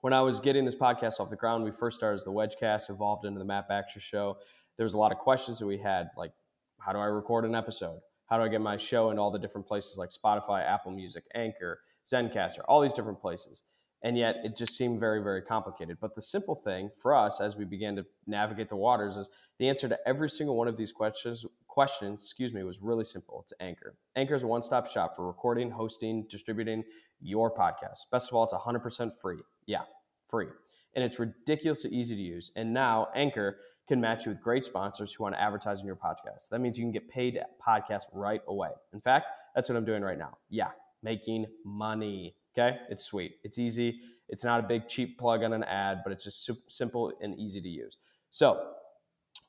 When I was getting this podcast off the ground, we first started as the Wedgecast, evolved into the Matt Baxter Show. There was a lot of questions that we had, like how do I record an episode? How do I get my show into all the different places like Spotify, Apple Music, Anchor, Zencastr, all these different places? And yet it just seemed very, very complicated. But the simple thing for us as we began to navigate the waters is the answer to every single one of these questions questions, excuse me, was really simple. It's Anchor. Anchor is a one-stop shop for recording, hosting, distributing your podcast. Best of all, it's 100% free. Yeah, free. And it's ridiculously easy to use. And now Anchor can match you with great sponsors who want to advertise in your podcast. That means you can get paid podcast right away. In fact, that's what I'm doing right now. Yeah, making money. Okay, it's sweet. It's easy. It's not a big cheap plug on an ad, but it's just simple and easy to use. So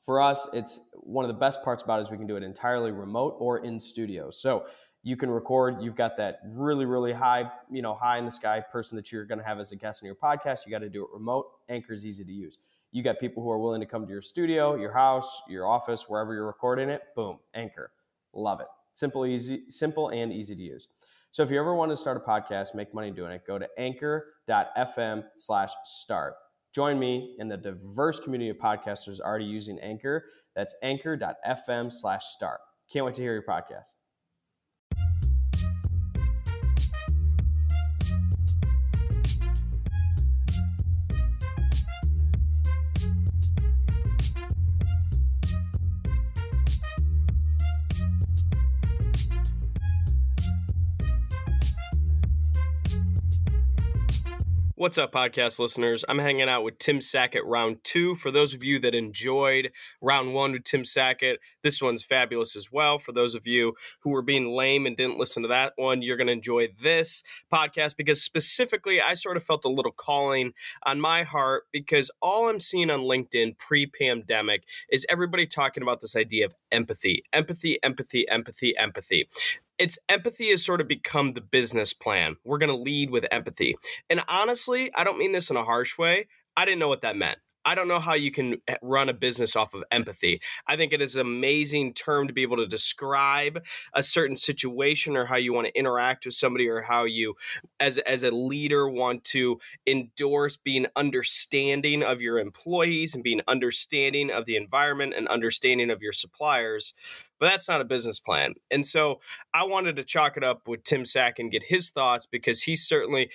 for us, it's one of the best parts about it is we can do it entirely remote or in studio. So you can record. You've got that really, really high, you know, high in the sky person that you're going to have as a guest on your podcast. You got to do it remote. Anchor is easy to use. You got people who are willing to come to your studio, your house, your office, wherever you're recording it. Boom, Anchor. Love it. Simple, easy, simple, and easy to use. So if you ever want to start a podcast, make money doing it, go to anchor.fm slash start. Join me in the diverse community of podcasters already using Anchor. That's anchor.fm slash start. Can't wait to hear your podcast. What's up, podcast listeners? I'm hanging out with Tim Sackett round two. For those of you that enjoyed round one with Tim Sackett, this one's fabulous as well. For those of you who were being lame and didn't listen to that one, you're going to enjoy this podcast because specifically, I sort of felt a little calling on my heart because all I'm seeing on LinkedIn pre pandemic is everybody talking about this idea of empathy, empathy, empathy, empathy, empathy it's empathy has sort of become the business plan. We're going to lead with empathy. And honestly, I don't mean this in a harsh way. I didn't know what that meant. I don't know how you can eh, run a business off of empathy. I think it is an amazing term to be able to describe a certain situation or how you want to interact with somebody or how you as as a leader want to endorse being understanding of your employees and being understanding of the environment and understanding of your suppliers. But that's not a business plan. And so I wanted to chalk it up with Tim Sack and get his thoughts because he certainly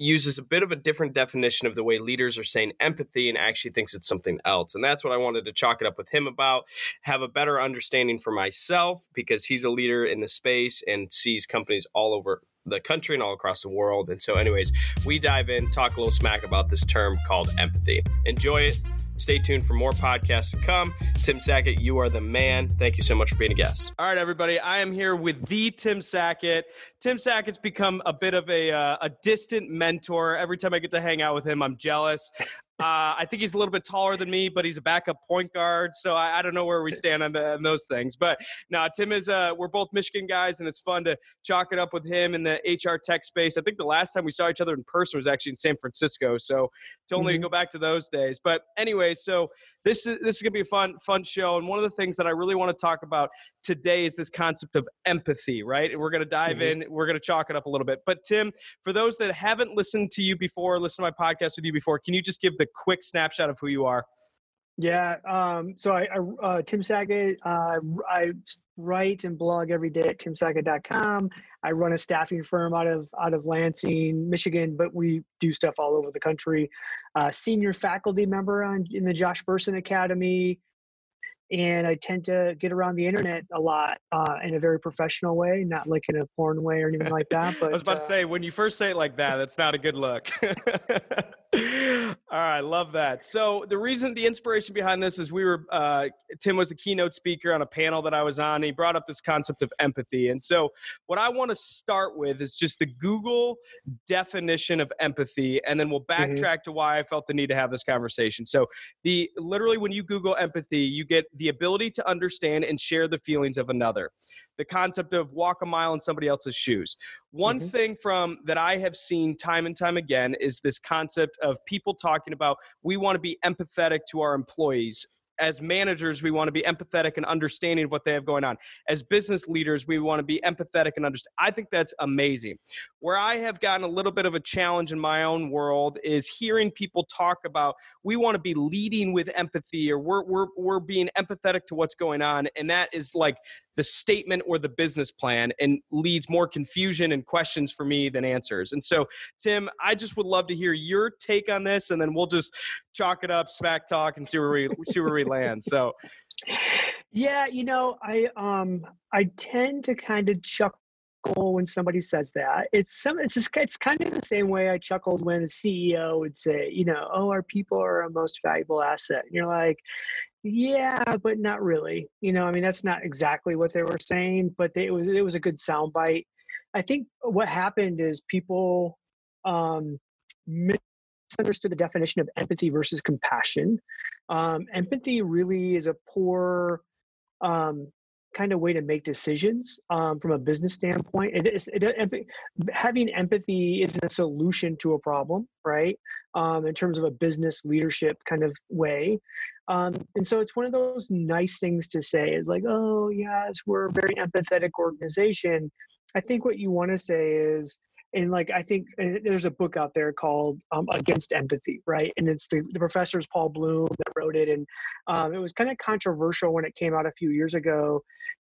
uses a bit of a different definition of the way leaders are saying empathy and actually thinks it's something else. And that's what I wanted to chalk it up with him about, have a better understanding for myself because he's a leader in the space and sees companies all over the country and all across the world. And so, anyways, we dive in, talk a little smack about this term called empathy. Enjoy it. Stay tuned for more podcasts to come. Tim Sackett, you are the man. Thank you so much for being a guest. All right, everybody. I am here with the Tim Sackett. Tim Sackett's become a bit of a, uh, a distant mentor. Every time I get to hang out with him, I'm jealous. Uh, I think he's a little bit taller than me, but he's a backup point guard. So I, I don't know where we stand on, the, on those things. But now Tim is, uh, we're both Michigan guys, and it's fun to chalk it up with him in the HR tech space. I think the last time we saw each other in person was actually in San Francisco. So to only mm-hmm. go back to those days. But anyway, so this is this is gonna be a fun fun show. And one of the things that I really want to talk about today is this concept of empathy, right? And we're gonna dive mm-hmm. in. We're gonna chalk it up a little bit. But Tim, for those that haven't listened to you before, listened to my podcast with you before, can you just give the quick snapshot of who you are? Yeah. Um, so I, I uh, Tim Sackett. Uh, I write and blog every day at timsackett.com. I run a staffing firm out of out of Lansing, Michigan, but we do stuff all over the country. Uh, senior faculty member on in the Josh Bersin Academy, and I tend to get around the internet a lot uh, in a very professional way, not like in a porn way or anything like that. But I was about uh, to say, when you first say it like that, that's not a good look. All right, love that. So the reason, the inspiration behind this is we were uh, Tim was the keynote speaker on a panel that I was on. he brought up this concept of empathy, and so what I want to start with is just the Google definition of empathy, and then we'll mm-hmm. backtrack mm-hmm. to why I felt the need to have this conversation. So the literally when you Google empathy, you get the ability to understand and share the feelings of another. The concept of walk a mile in somebody else's shoes. One mm-hmm. thing from that I have seen time and time again is this concept of people talking about we want to be empathetic to our employees as managers, we want to be empathetic and understanding of what they have going on. As business leaders, we want to be empathetic and understand. I think that's amazing. Where I have gotten a little bit of a challenge in my own world is hearing people talk about we want to be leading with empathy or we're, we're, we're being empathetic to what's going on. And that is like the statement or the business plan and leads more confusion and questions for me than answers. And so, Tim, I just would love to hear your take on this, and then we'll just chalk it up, smack talk, and see where we see where we land. So, yeah, you know, I um I tend to kind of chuckle when somebody says that. It's some it's just it's kind of the same way I chuckled when a CEO would say, you know, oh, our people are our most valuable asset. And you're like, yeah, but not really. You know, I mean, that's not exactly what they were saying, but they, it was it was a good soundbite. I think what happened is people um, misunderstood the definition of empathy versus compassion. Um, empathy really is a poor um, kind of way to make decisions um, from a business standpoint. It is it, having empathy isn't a solution to a problem, right? Um, in terms of a business leadership kind of way. Um, and so it's one of those nice things to say is like, oh yes, we're a very empathetic organization. I think what you want to say is, and like I think there's a book out there called um, Against Empathy, right? And it's the the professor is Paul Bloom that wrote it, and um, it was kind of controversial when it came out a few years ago,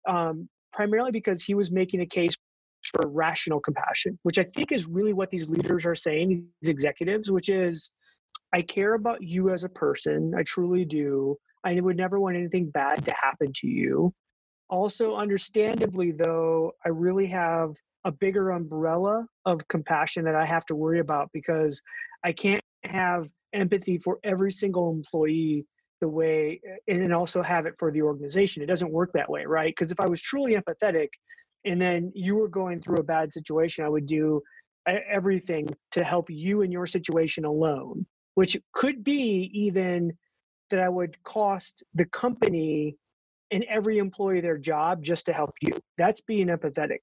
um, primarily because he was making a case for rational compassion, which I think is really what these leaders are saying, these executives, which is, I care about you as a person, I truly do. I would never want anything bad to happen to you. Also, understandably, though, I really have a bigger umbrella of compassion that I have to worry about because I can't have empathy for every single employee the way and also have it for the organization. It doesn't work that way, right? Because if I was truly empathetic and then you were going through a bad situation, I would do everything to help you in your situation alone, which could be even that I would cost the company and every employee their job just to help you. That's being empathetic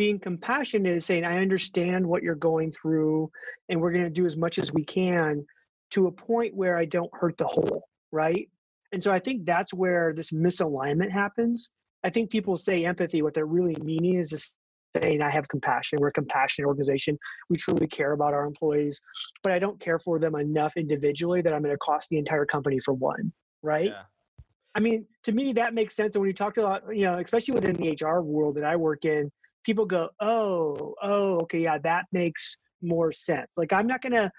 being compassionate is saying, I understand what you're going through, and we're going to do as much as we can to a point where I don't hurt the whole, right? And so I think that's where this misalignment happens. I think people say empathy, what they're really meaning is just saying, I have compassion. We're a compassionate organization. We truly care about our employees, but I don't care for them enough individually that I'm going to cost the entire company for one, right? Yeah. I mean, to me, that makes sense. And when you talk to, you know, especially within the HR world that I work in, people go, oh, oh, okay, yeah, that makes more sense. Like I'm not gonna,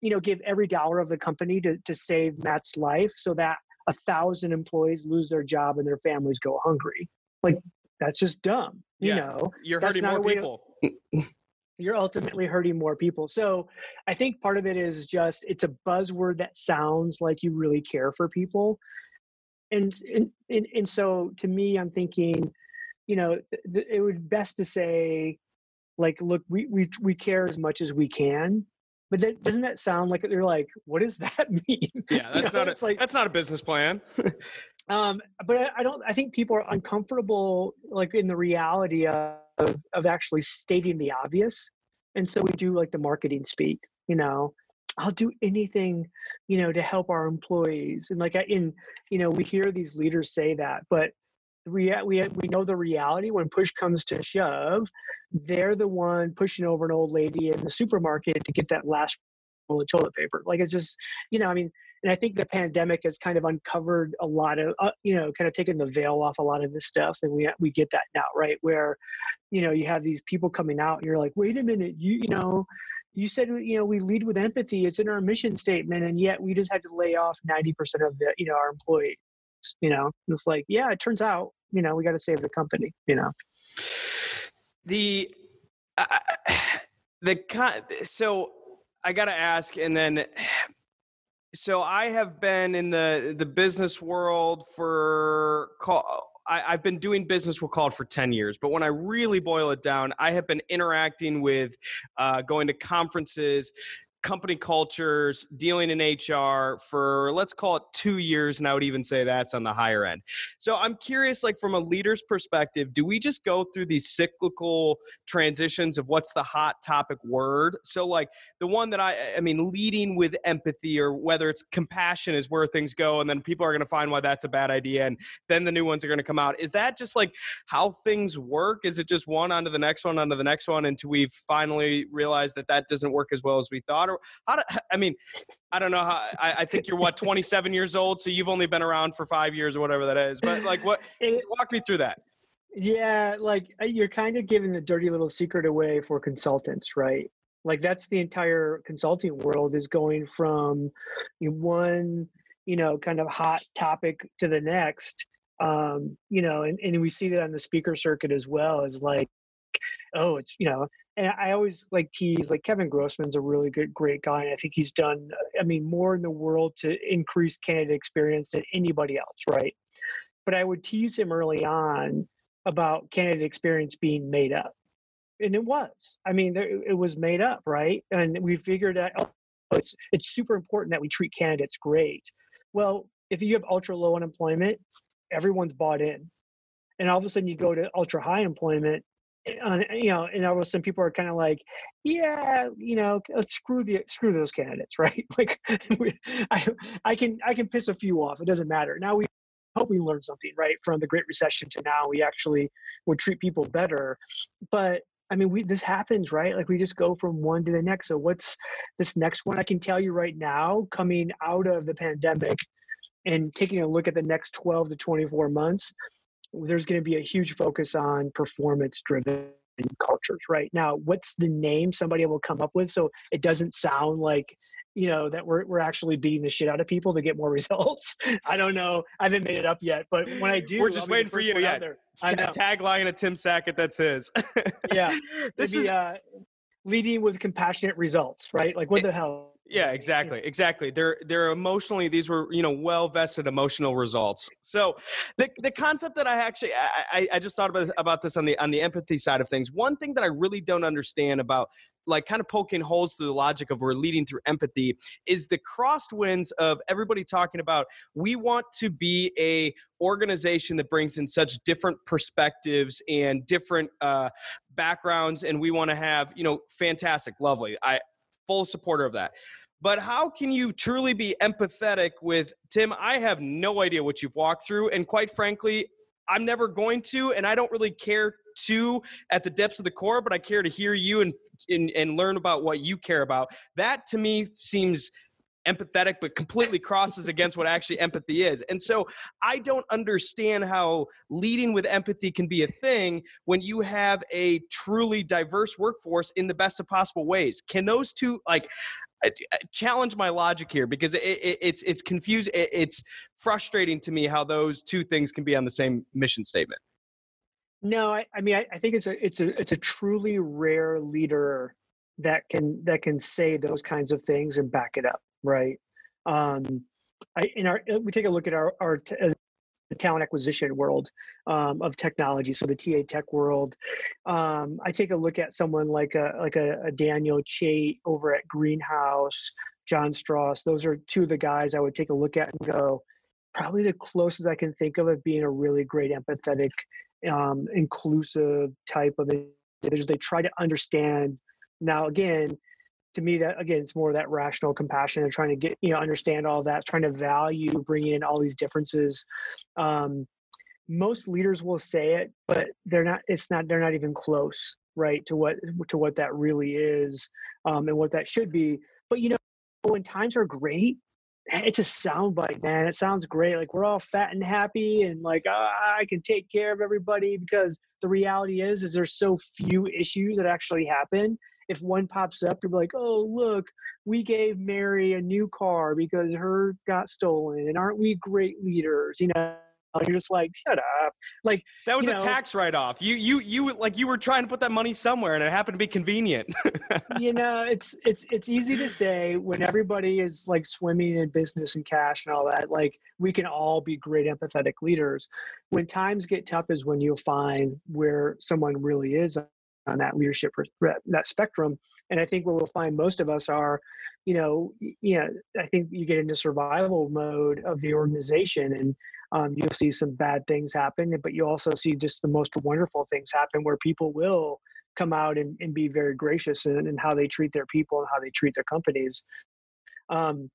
you know, give every dollar of the company to to save Matt's life so that a thousand employees lose their job and their families go hungry. Like that's just dumb. You yeah, know, you're hurting more people. To, you're ultimately hurting more people. So I think part of it is just it's a buzzword that sounds like you really care for people. And and and, and so to me, I'm thinking, you know, th- th- it would best to say, like, look, we we we care as much as we can. But then, doesn't that sound like they're like, what does that mean? Yeah, that's you know, not a, like, that's not a business plan. um, but I, I, don't. I think people are uncomfortable, like in the reality of of actually stating the obvious, and so we do like the marketing speak. You know, I'll do anything, you know, to help our employees. And like in, you know, we hear these leaders say that, but we we we know the reality when push comes to shove they're the one pushing over an old lady in the supermarket to get that last roll of toilet paper like it's just you know i mean and i think the pandemic has kind of uncovered a lot of uh, you know kind of taken the veil off a lot of this stuff and we we get that now right where you know you have these people coming out and you're like wait a minute you you know you said you know we lead with empathy it's in our mission statement and yet we just had to lay off 90% of the you know our employees you know it's like yeah it turns out you know we got to save the company you know the uh, the so I got to ask, and then so I have been in the the business world for call. I, have been doing business with called for 10 years, but when I really boil it down, I have been interacting with, uh, going to conferences, company cultures, dealing in HR for let's call it two years, and I would even say that's on the higher end. So I'm curious, like from a leader's perspective, do we just go through these cyclical transitions of what's the hot topic word? So like the one that I, I mean, leading with empathy or whether it's compassion is where things go, and then people are going to find why that's a bad idea, and then the new ones are going to come out. Is that just like how things work? Is it just one onto the next one onto the next one until we finally realize that that doesn't work as well as we thought? How do, I mean, I don't know how, I, I think you're what, 27 years old. So you've only been around for five years or whatever that is, but like what, walk me through that. Yeah. Like uh, you're kind of giving the dirty little secret away for consultants, right? Like that's the entire consulting world is going from one, you know, kind of hot topic to the next. Um, you know, and, and we see that on the speaker circuit as well as like, oh, it's, you know, and I always like tease like Kevin Grossman's a really good, great guy, and I think he's done, I mean, more in the world to increase candidate experience than anybody else, right? But I would tease him early on about candidate experience being made up, and it was. I mean, there, it was made up, right? And we figured out oh, it's it's super important that we treat candidates great. Well, if you have ultra low unemployment, everyone's bought in, and all of a sudden you go to ultra high employment on, you know, and all of a sudden people are kind of like, yeah, you know, uh, screw the screw those candidates, right? Like, I I can I can piss a few off. It doesn't matter. Now we hope we learn something, right, from the Great Recession to now. We actually would treat people better, but I mean, we this happens, right? Like we just go from one to the next. So what's this next one? I can tell you right now, coming out of the pandemic and taking a look at the next 12 to 24 months, there's going to be a huge focus on performance driven cultures right? Now what's the name somebody will come up with? So it doesn't sound like you know that we're, we're actually beating the shit out of people to get more results. I don't know. I haven't made it up yet but when i do we're just waiting for you yeah. T- tagline of tim sackett that's his. Yeah. This is uh, leading with compassionate results right? Like what the hell yeah, exactly, exactly. They're they're emotionally these were you know well vested emotional results. So the the concept that I actually I, I just thought about about this on the on the empathy side of things. One thing that I really don't understand about like kind of poking holes through the logic of we're leading through empathy is the crosswinds of everybody talking about we want to be a organization that brings in such different perspectives and different uh, backgrounds and we want to have you know fantastic lovely i full supporter of that but how can you truly be empathetic with Tim? I have no idea what you've walked through. And quite frankly, I'm never going to, and I don't really care to at the depths of the core, but I care to hear you and, and, and learn about what you care about. That to me seems empathetic but completely crosses against what actually empathy is. And so I don't understand how leading with empathy can be a thing when you have a truly diverse workforce in the best of possible ways. Can those two like challenge my logic here because it, it, it's it's confusing. It, it's frustrating to me how those two things can be on the same mission statement. No, I, I mean I, I think it's a it's a it's a truly rare leader that can that can say those kinds of things and back it up, right? Um, I in our we take a look at our our t- the talent acquisition world um, of technology, so the TA tech world. Um, I take a look at someone like a like a, a, Daniel Chait over at Greenhouse, Jon Stross. Those are two of the guys I would take a look at and go, probably the closest I can think of of being a really great empathetic, um, inclusive type of individual. They try to understand. Now, again, to me that again it's more of that rational compassion and trying to get you know understand all that trying to value bringing in all these differences. Um, most leaders will say it but they're not it's not they're not even close right to what to what that really is um, and what that should be. But you know when times are great it's a soundbite man. It sounds great. Like we're all fat and happy and like oh, i can take care of everybody because the reality is is there's so few issues that actually happen if one pops up, you'll be like, oh, look, we gave Mary a new car because her got stolen. And aren't we great leaders? You know, you're just like, shut up. Like that was a know, tax write-off. You you you like you were trying to put that money somewhere, and it happened to be convenient. you know, it's it's it's easy to say when everybody is like swimming in business and cash and all that. Like we can all be great empathetic leaders. When times get tough, is when you'll find where someone really is on that leadership that spectrum. And I think where we'll find most of us are, you know, you know, I think you get into survival mode of the organization, and um, you'll see some bad things happen, but you also see just the most wonderful things happen where people will come out and, and be very gracious in, in how they treat their people and how they treat their companies. Um,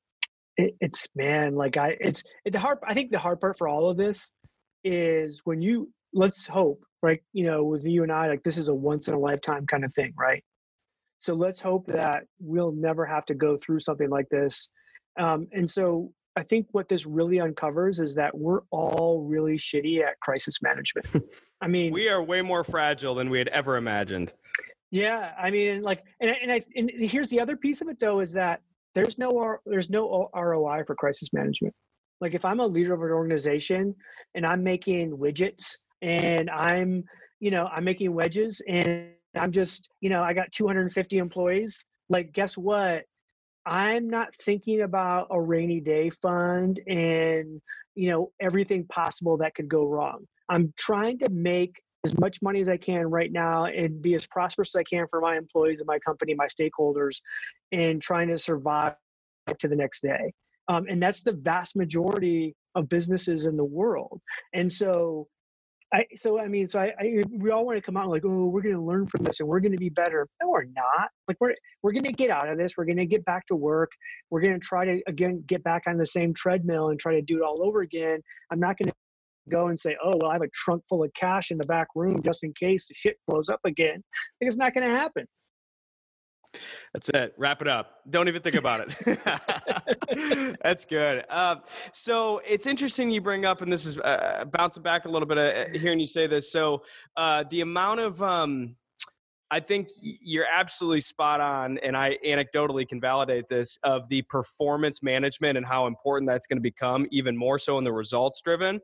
it, it's man, like I, it's it, the hard. I think the hard part for all of this is when you let's hope, right? You know, with you and I, like this is a once in a lifetime kind of thing, right? So let's hope that we'll never have to go through something like this. Um, and so I think what this really uncovers is that we're all really shitty at crisis management. I mean, we are way more fragile than we had ever imagined. Yeah, I mean, like, and and I and here's the other piece of it though is that there's no there's no ROI for crisis management. Like, if I'm a leader of an organization and I'm making widgets and I'm, you know, I'm making wedges and I'm just, you know, I got 250 employees. Like, guess what? I'm not thinking about a rainy day fund and you know everything possible that could go wrong. I'm trying to make as much money as I can right now and be as prosperous as I can for my employees and my company, my stakeholders, and trying to survive to the next day. Um, and that's the vast majority of businesses in the world. And so I, so I mean, so I, I, we all want to come out like, oh, we're going to learn from this and we're going to be better. No, we're not. Like we're we're going to get out of this. We're going to get back to work. We're going to try to again get back on the same treadmill and try to do it all over again. I'm not going to go and say, oh, well, I have a trunk full of cash in the back room just in case the shit blows up again. Like it's not going to happen. That's it. Wrap it up. Don't even think about it. That's good. Uh, so it's interesting you bring up, and this is uh, bouncing back a little bit uh, hearing you say this. So uh, the amount of, um, I think you're absolutely spot on, and I anecdotally can validate this of the performance management and how important that's going to become, even more so in the results driven.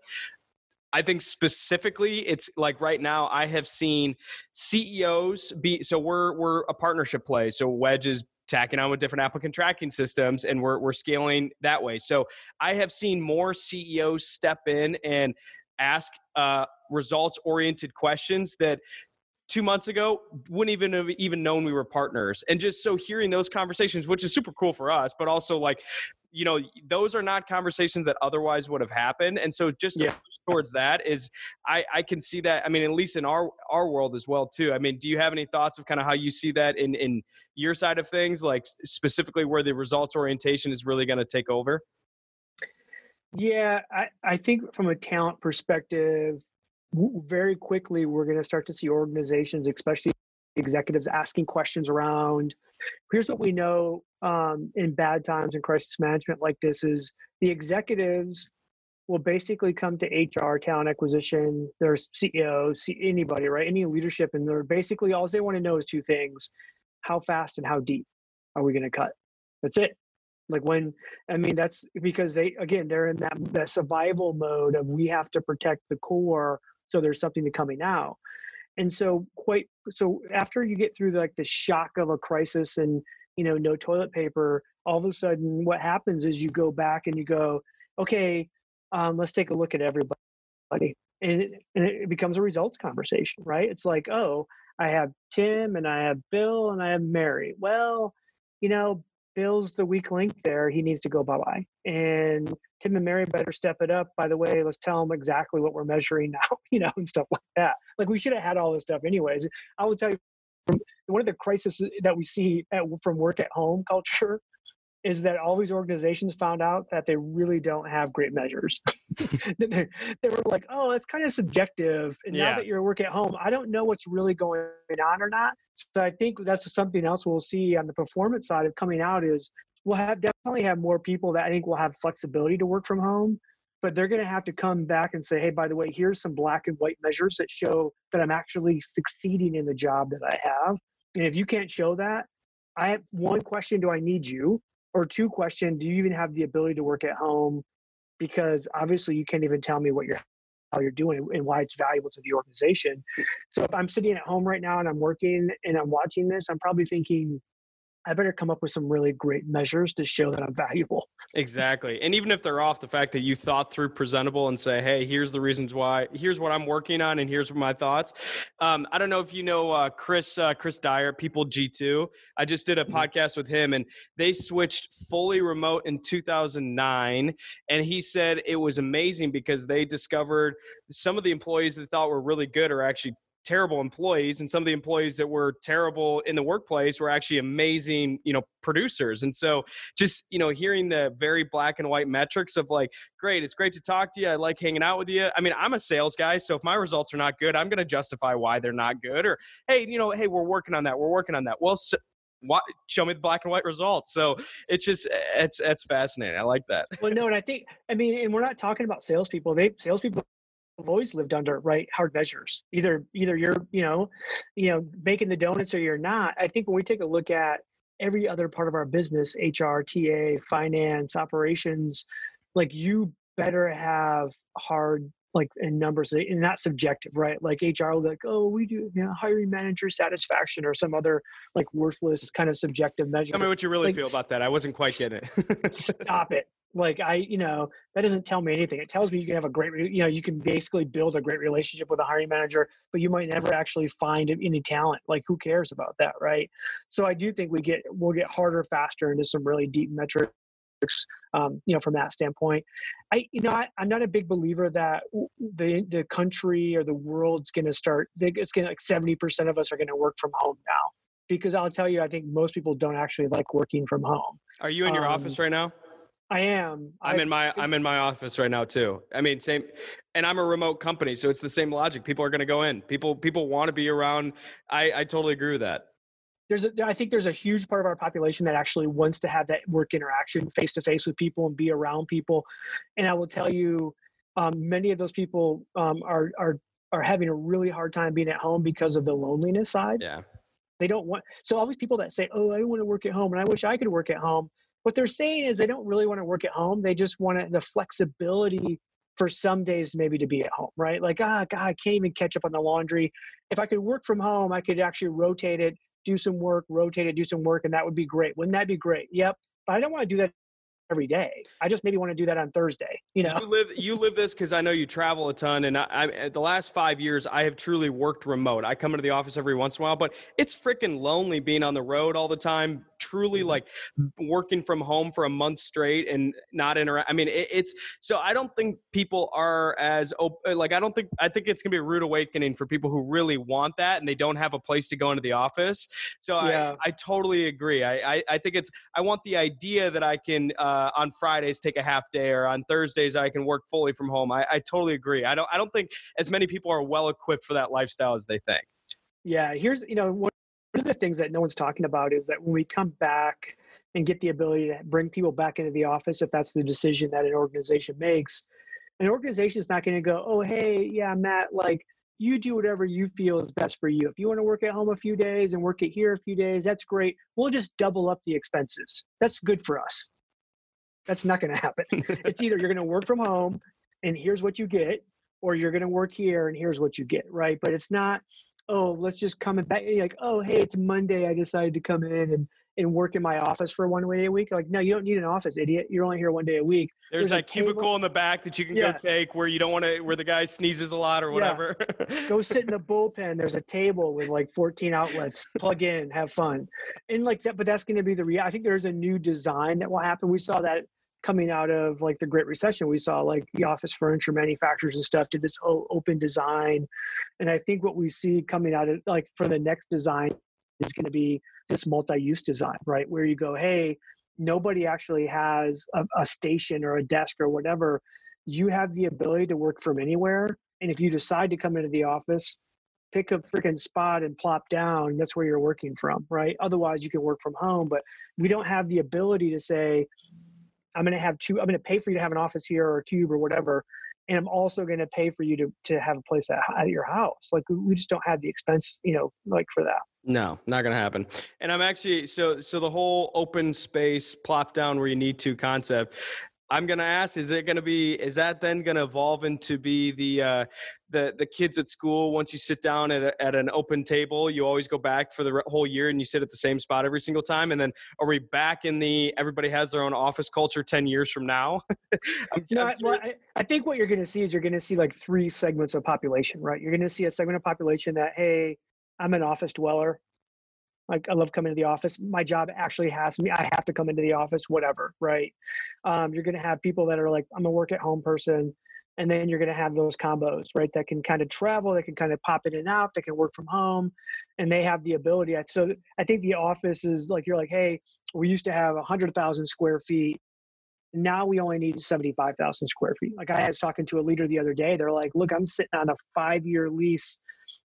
I think specifically, it's like right now. I have seen CEOs be so we're we're a partnership play. So Wedge is tacking on with different applicant tracking systems, and we're we're scaling that way. So I have seen more CEOs step in and ask uh, results oriented questions that two months ago wouldn't even have even known we were partners and just so hearing those conversations which is super cool for us but also like you know those are not conversations that otherwise would have happened and so just to yeah. towards that is i i can see that i mean at least in our our world as well too i mean do you have any thoughts of kind of how you see that in in your side of things like specifically where the results orientation is really going to take over yeah i i think from a talent perspective very quickly we're going to start to see organizations especially executives asking questions around here's what we know um, in bad times and crisis management like this is the executives will basically come to HR, talent acquisition, their CEO, anybody, right? Any leadership, and they're basically all they want to know is two things: how fast and how deep are we going to cut? That's it. Like when, I mean, that's because they again they're in that that survival mode of we have to protect the core, so there's something to coming out. And so quite so after you get through the, like the shock of a crisis and you know no toilet paper all of a sudden what happens is you go back and you go okay um, let's take a look at everybody. And it, and it becomes a results conversation right? It's like oh i have tim and i have bill and i have mary. Well you know bill's the weak link there he needs to go bye-bye. And tim and mary better step it up. By the way let's tell them exactly what we're measuring now you know and stuff like that. Like we should have had all this stuff anyways. I will tell you one of the crises that we see at, from work at home culture is that all these organizations found out that they really don't have great measures. they, they, were like, oh, it's kind of subjective. And yeah. now that you're work at home, I don't know what's really going on or not. So I think that's something else we'll see on the performance side of coming out is we'll have definitely have more people that I think will have flexibility to work from home but they're going to have to come back and say, hey, by the way, here's some black and white measures that show that I'm actually succeeding in the job that I have. And if you can't show that, I have one question do I need you? Or two question, do you even have the ability to work at home? Because obviously you can't even tell me what you're how you're doing and why it's valuable to the organization. So if I'm sitting at home right now and I'm working and I'm watching this, I'm probably thinking, I better come up with some really great measures to show that I'm valuable. Exactly. And even if they're off, the fact that you thought through presentable and say, hey, here's the reasons why, here's what I'm working on, and here's my thoughts. Um, I don't know if you know uh, Chris uh, Chris Dyer, PeopleG2. I just did a mm-hmm. podcast with him, and they switched fully remote in 2009. And he said it was amazing because they discovered some of the employees they thought were really good are actually terrible employees and some of the employees that were terrible in the workplace were actually amazing you know producers and so just you know hearing the very black and white metrics of like great it's great to talk to you i like hanging out with you i mean i'm a sales guy so if my results are not good i'm going to justify why they're not good or hey you know hey we're working on that we're working on that well so, what, show me the black and white results. So it's just eh, it's it's fascinating. I like that. Well, no, and I think I mean, and we're not talking about salespeople. They salespeople always lived under right hard measures either either you're you know you know making the donuts or you're not. I think when we take a look at every other part of our business hr ta finance operations like you better have hard like in numbers and that's subjective right? Like hr will be like oh we do you know hiring manager satisfaction or some other like worthless kind of subjective measure. tell me what you really like, feel about that. I wasn't quite getting it. stop it. Like i you know that doesn't tell me anything. It tells me you can have a great you know you can basically build a great relationship with a hiring manager but you might never actually find any talent. Like who cares about that right? So i do think we get we'll get harder faster into some really deep metrics um, you know from that standpoint i you know I, am not a big believer that the the country or the world's going to start it's going to like 70% of us are going to work from home now because i'll tell you i think most people don't actually like working from home are you in your um, office right now I am. I'm I, in my I'm in my office right now too. I mean, same, and I'm a remote company, so it's the same logic. People are going to go in. People people want to be around. I I totally agree with that. There's a, I think there's a huge part of our population that actually wants to have that work interaction face to face with people and be around people, and I will tell you, um, many of those people um, are are are having a really hard time being at home because of the loneliness side. Yeah. They don't want so all these people that say, "Oh, I want to work at home," and I wish I could work at home what they're saying is they don't really want to work at home. They just want the flexibility for some days maybe to be at home, right? Like, ah, God, I can't even catch up on the laundry. If I could work from home, I could actually rotate it, do some work, rotate it, do some work, and that would be great. Wouldn't that be great? Yep. But I don't want to do that every day. I just maybe want to do that on Thursday. You know, you live you live this because I know you travel a ton, and I, I, eh, the last five years I have truly worked remote. I come into the office every once in a while, but it's freaking lonely being on the road all the time. Truly, mm-hmm. like working from home for a month straight and not interact. I mean, it, it's so I don't think people are as open. Like I don't think I think it's gonna be a rude awakening for people who really want that and they don't have a place to go into the office. So yeah. I I totally agree. I, I I think it's I want the idea that I can. Uh, uh, on Fridays take a half day or on Thursdays I can work fully from home. I, I totally agree. I don't I don't think as many people are well equipped for that lifestyle as they think. Yeah, here's you know one of the things that no one's talking about is that when we come back and get the ability to bring people back into the office, if that's the decision that an organization makes, an organization is not going to go, oh hey, yeah, Matt, like you do whatever you feel is best for you. If you want to work at home a few days and work it here a few days, that's great. We'll just double up the expenses. That's good for us. That's not going to happen. it's either you're going to work from home and here's what you get, or you're going to work here and here's what you get, right? But it's not, oh, let's just come and back. Like, oh, hey, it's Monday. I decided to come in and and work in my office for one day a week. Like, no, you don't need an office, idiot. You're only here one day a week. There's, There's that cubicle table. in the back that you can yeah. go take where you don't want to, where the guy sneezes a lot or whatever. Yeah. go sit in the bullpen. There's a table with like 14 outlets. Plug in, have fun, and like that. But that's going to be the real. I think there's a new design that will happen. We saw that coming out of like the Great Recession, we saw like the office furniture manufacturers and stuff did this open design. And I think what we see coming out of like for the next design is going to be this multi-use design, right? Where you go, hey, nobody actually has a, a station or a desk or whatever. You have the ability to work from anywhere. And if you decide to come into the office, pick a freaking spot and plop down that's where you're working from right otherwise you can work from home but we don't have the ability to say I'm going to have two, I'm going to pay for you to have an office here or a cube or whatever. And I'm also going to pay for you to, to have a place at, at your house. Like we just don't have the expense, you know, like for that. No, not going to happen. And I'm actually, so, so the whole open space plop down where you need to concept, I'm gonna ask: Is it gonna be? Is that then gonna evolve into be the uh, the the kids at school? Once you sit down at a, at an open table, you always go back for the whole year, and you sit at the same spot every single time. And then are we back in the everybody has their own office culture ten years from now? I'm, no, I'm well, I, I think what you're gonna see is you're gonna see like three segments of population, right? You're gonna see a segment of population that hey, I'm an office dweller. Like I love coming to the office. My job actually has me. I have to come into the office, whatever, right? Um, you're going to have people that are like, I'm a work at home person. And then you're going to have those combos, right? That can kind of travel, that can kind of pop in and out, that can work from home, and they have the ability. So I think the office is like you're like, hey, we used to have a hundred thousand square feet. Now we only need 75,000 square feet. Like I was talking to a leader the other day. They're like, look, I'm sitting on a five year lease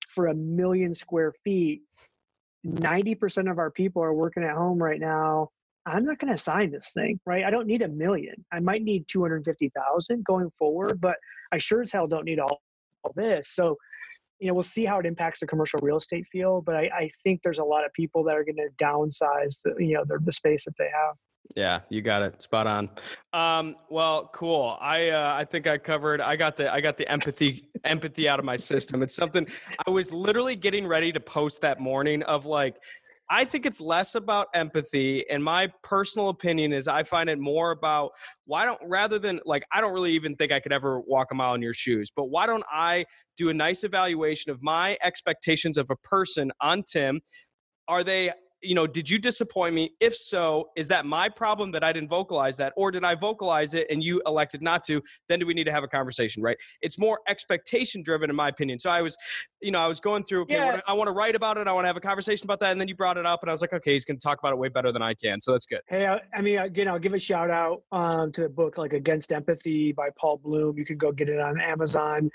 for a million square feet 90% of our people are working at home right now. I'm not going to sign this thing, right? I don't need a million. I might need 250,000 going forward, but I sure as hell don't need all, all this. So, you know, we'll see how it impacts the commercial real estate field, but I, I think there's a lot of people that are going to downsize the, you know, the, the space that they have. Yeah, you got it. Spot on. Um, well, cool. I uh, I think I covered. I got the I got the empathy empathy out of my system. It's something I was literally getting ready to post that morning of like. I think it's less about empathy, and my personal opinion is I find it more about why don't rather than like I don't really even think I could ever walk a mile in your shoes, but why don't I do a nice evaluation of my expectations of a person on Tim? Are they you know, did you disappoint me? If so, is that my problem that I didn't vocalize that, or did I vocalize it and you elected not to? Then do we need to have a conversation, right? It's more expectation driven, in my opinion. So I was, you know, I was going through. Okay, yeah. I want to write about it. I want to have a conversation about that, and then you brought it up, and I was like, okay, he's going to talk about it way better than I can. So that's good. Hey, I, I mean, again, I'll give a shout out um, to the book like Against Empathy by Paul Bloom. You can go get it on Amazon.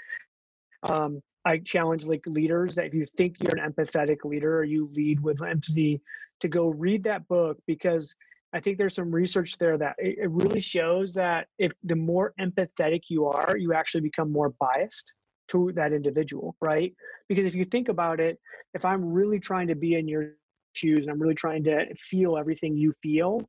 Um, I challenge like leaders that if you think you're an empathetic leader or you lead with empathy, to go read that book because I think there's some research there that it, it really shows that if the more empathetic you are, you actually become more biased to that individual, right? Because if you think about it, if I'm really trying to be in your shoes and I'm really trying to feel everything you feel,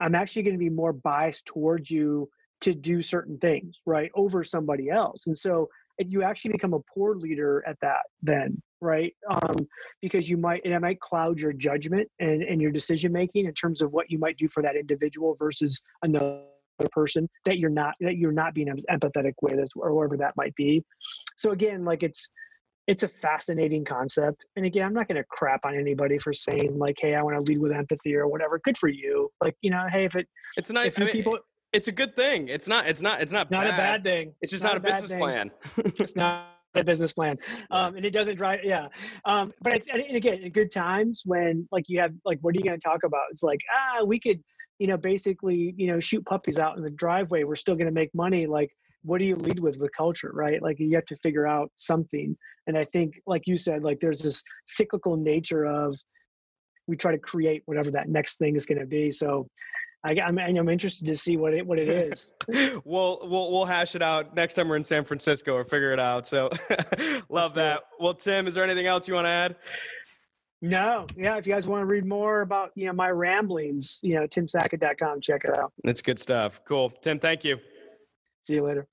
I'm actually going to be more biased towards you to do certain things, right, over somebody else. And so you actually become a poor leader at that then right? Um, because you might and it might cloud your judgment and, and your decision making in terms of what you might do for that individual versus another person that you're not that you're not being empathetic with or whatever that might be. So again like it's it's a fascinating concept. And again i'm not going to crap on anybody for saying like hey i want to lead with empathy or whatever. Good for you. Like you know hey if it it's nice if I mean, people it's a good thing. It's not. It's not. It's not. Not bad. a bad thing. It's just not, not a, business thing. plan. it's not a business plan, um, and it doesn't drive. Yeah, um, but I, and again, in good times when like you have like, what are you going to talk about? It's like ah, we could, you know, basically, you know, shoot puppies out in the driveway. We're still going to make money. Like, what do you lead with with culture, right? Like you have to figure out something. And I think, like you said, like there's this cyclical nature of we try to create whatever that next thing is going to be. So I, am I'm, I'm interested to see what it what it is. we'll we'll we'll hash it out next time we're in San Francisco or figure it out. So love that. Well, Tim, is there anything else you want to add? No, yeah. If you guys want to read more about you know my ramblings, you know timsackett.com, check it out. It's good stuff. Cool, Tim. Thank you. See you later.